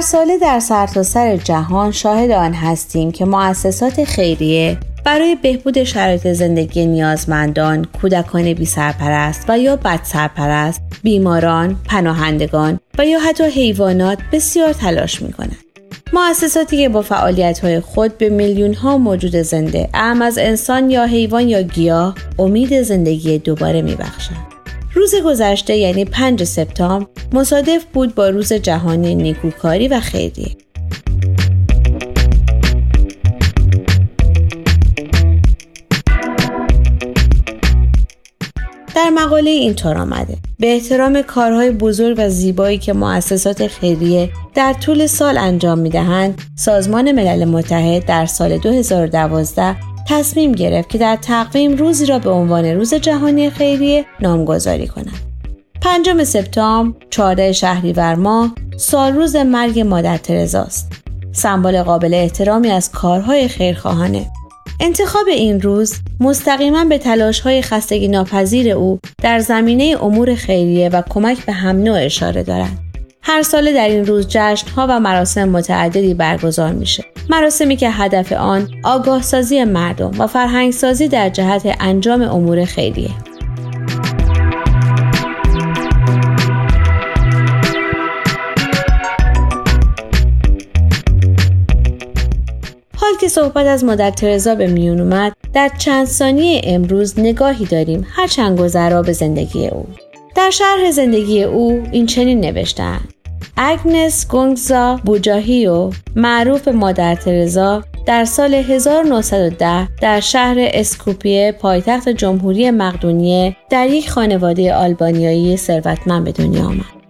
هر ساله در سرتاسر سر جهان شاهد آن هستیم که مؤسسات خیریه برای بهبود شرایط زندگی نیازمندان، کودکان بی سرپرست و یا بد سرپرست، بیماران، پناهندگان و یا حتی حیوانات بسیار تلاش می کنند. مؤسساتی که با فعالیت های خود به میلیون ها موجود زنده اهم از انسان یا حیوان یا گیاه امید زندگی دوباره می بخشند. روز گذشته یعنی 5 سپتامبر مصادف بود با روز جهانی نیکوکاری و خیریه. در مقاله اینطور آمده به احترام کارهای بزرگ و زیبایی که مؤسسات خیریه در طول سال انجام می دهند سازمان ملل متحد در سال 2012 تصمیم گرفت که در تقویم روزی را به عنوان روز جهانی خیریه نامگذاری کند. پنجم سپتامبر 14 شهریور ماه سال روز مرگ مادر ترزاست. سمبل قابل احترامی از کارهای خیرخواهانه. انتخاب این روز مستقیما به تلاش های خستگی ناپذیر او در زمینه امور خیریه و کمک به هم نوع اشاره دارد. هر سال در این روز ها و مراسم متعددی برگزار میشه. مراسمی که هدف آن آگاه سازی مردم و فرهنگ سازی در جهت انجام امور خیریه. حال که صحبت از مادر ترزا به میون اومد در چند ثانیه امروز نگاهی داریم هر چند گذرا به زندگی او در شرح زندگی او این چنین نوشتند اگنس گونگزا بوجاهیو معروف مادر ترزا در سال 1910 در شهر اسکوپیه پایتخت جمهوری مقدونیه در یک خانواده آلبانیایی ثروتمند به دنیا آمد.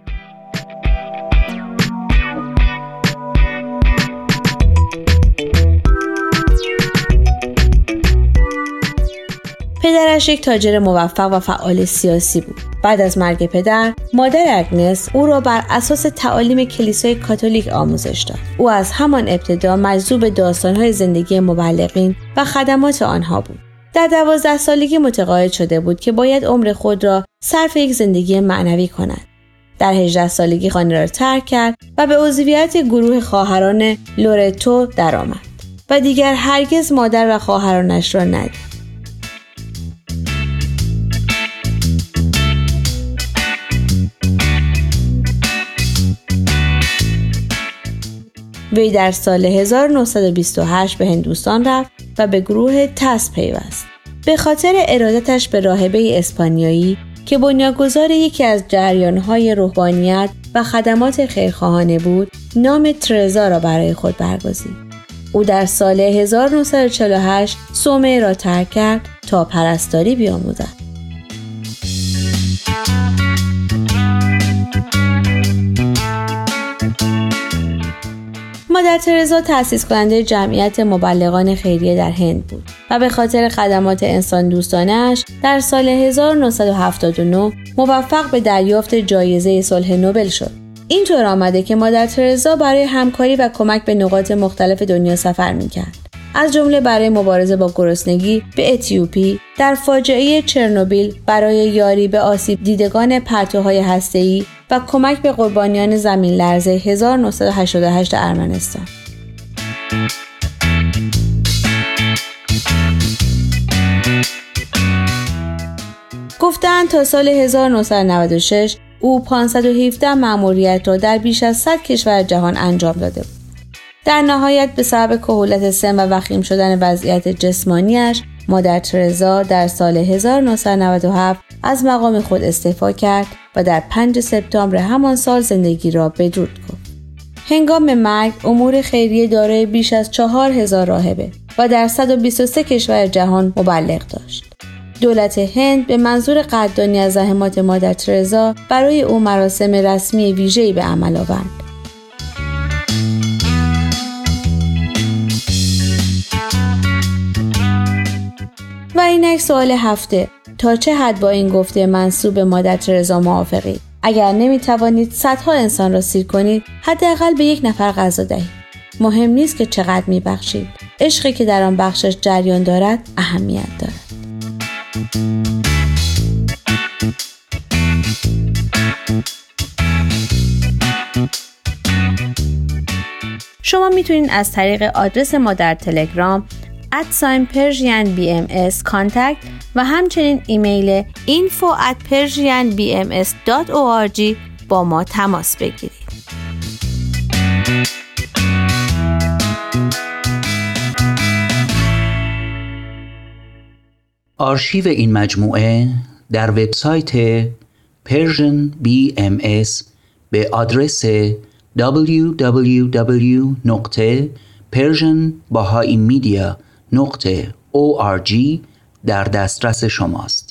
پدرش یک تاجر موفق و فعال سیاسی بود. بعد از مرگ پدر، مادر اگنس او را بر اساس تعالیم کلیسای کاتولیک آموزش داد. او از همان ابتدا مجذوب داستانهای زندگی مبلغین و خدمات آنها بود. در دوازده سالگی متقاعد شده بود که باید عمر خود را صرف یک زندگی معنوی کند. در 18 سالگی خانه را ترک کرد و به عضویت گروه خواهران لورتو درآمد و دیگر هرگز مادر و خواهرانش را ندید. وی در سال 1928 به هندوستان رفت و به گروه تس پیوست. به خاطر ارادتش به راهبه اسپانیایی که بنیانگذار یکی از جریانهای روحانیت و خدمات خیرخواهانه بود، نام ترزا را برای خود برگزید. او در سال 1948 سومه را ترک کرد تا پرستاری بیاموزد. مادر ترزا تأسیس کننده جمعیت مبلغان خیریه در هند بود و به خاطر خدمات انسان دوستانش در سال 1979 موفق به دریافت جایزه صلح نوبل شد. اینطور آمده که مادر ترزا برای همکاری و کمک به نقاط مختلف دنیا سفر می‌کرد. از جمله برای مبارزه با گرسنگی به اتیوپی در فاجعه چرنوبیل برای یاری به آسیب دیدگان پرتوهای هسته‌ای و کمک به قربانیان زمین لرزه 1988 ارمنستان. گفتند تا سال 1996 او 517 مأموریت را در بیش از 100 کشور جهان انجام داده بود. در نهایت به سبب کهولت سن و وخیم شدن وضعیت جسمانیش مادر ترزا در سال 1997 از مقام خود استعفا کرد و در 5 سپتامبر همان سال زندگی را بدرود گفت. هنگام مرگ امور خیریه دارای بیش از 4000 راهبه و در 123 کشور جهان مبلغ داشت. دولت هند به منظور قدردانی از زحمات مادر ترزا برای او مراسم رسمی ویژه‌ای به عمل آورد. اینک سوال هفته. تا چه حد با این گفته منصوب مادر ترزا موافقید اگر نمی توانید صدها انسان را سیر کنید حداقل به یک نفر غذا دهید. مهم نیست که چقدر می بخشید عشقی که در آن بخشش جریان دارد اهمیت دارد. شما می‌تونید از طریق آدرس ما در تلگرام ادساین پرژین بی ام کانتکت و همچنین ایمیل info at با ما تماس بگیرید. آرشیو این مجموعه در وبسایت Persian BMS به آدرس نقطه org در دسترس شماست.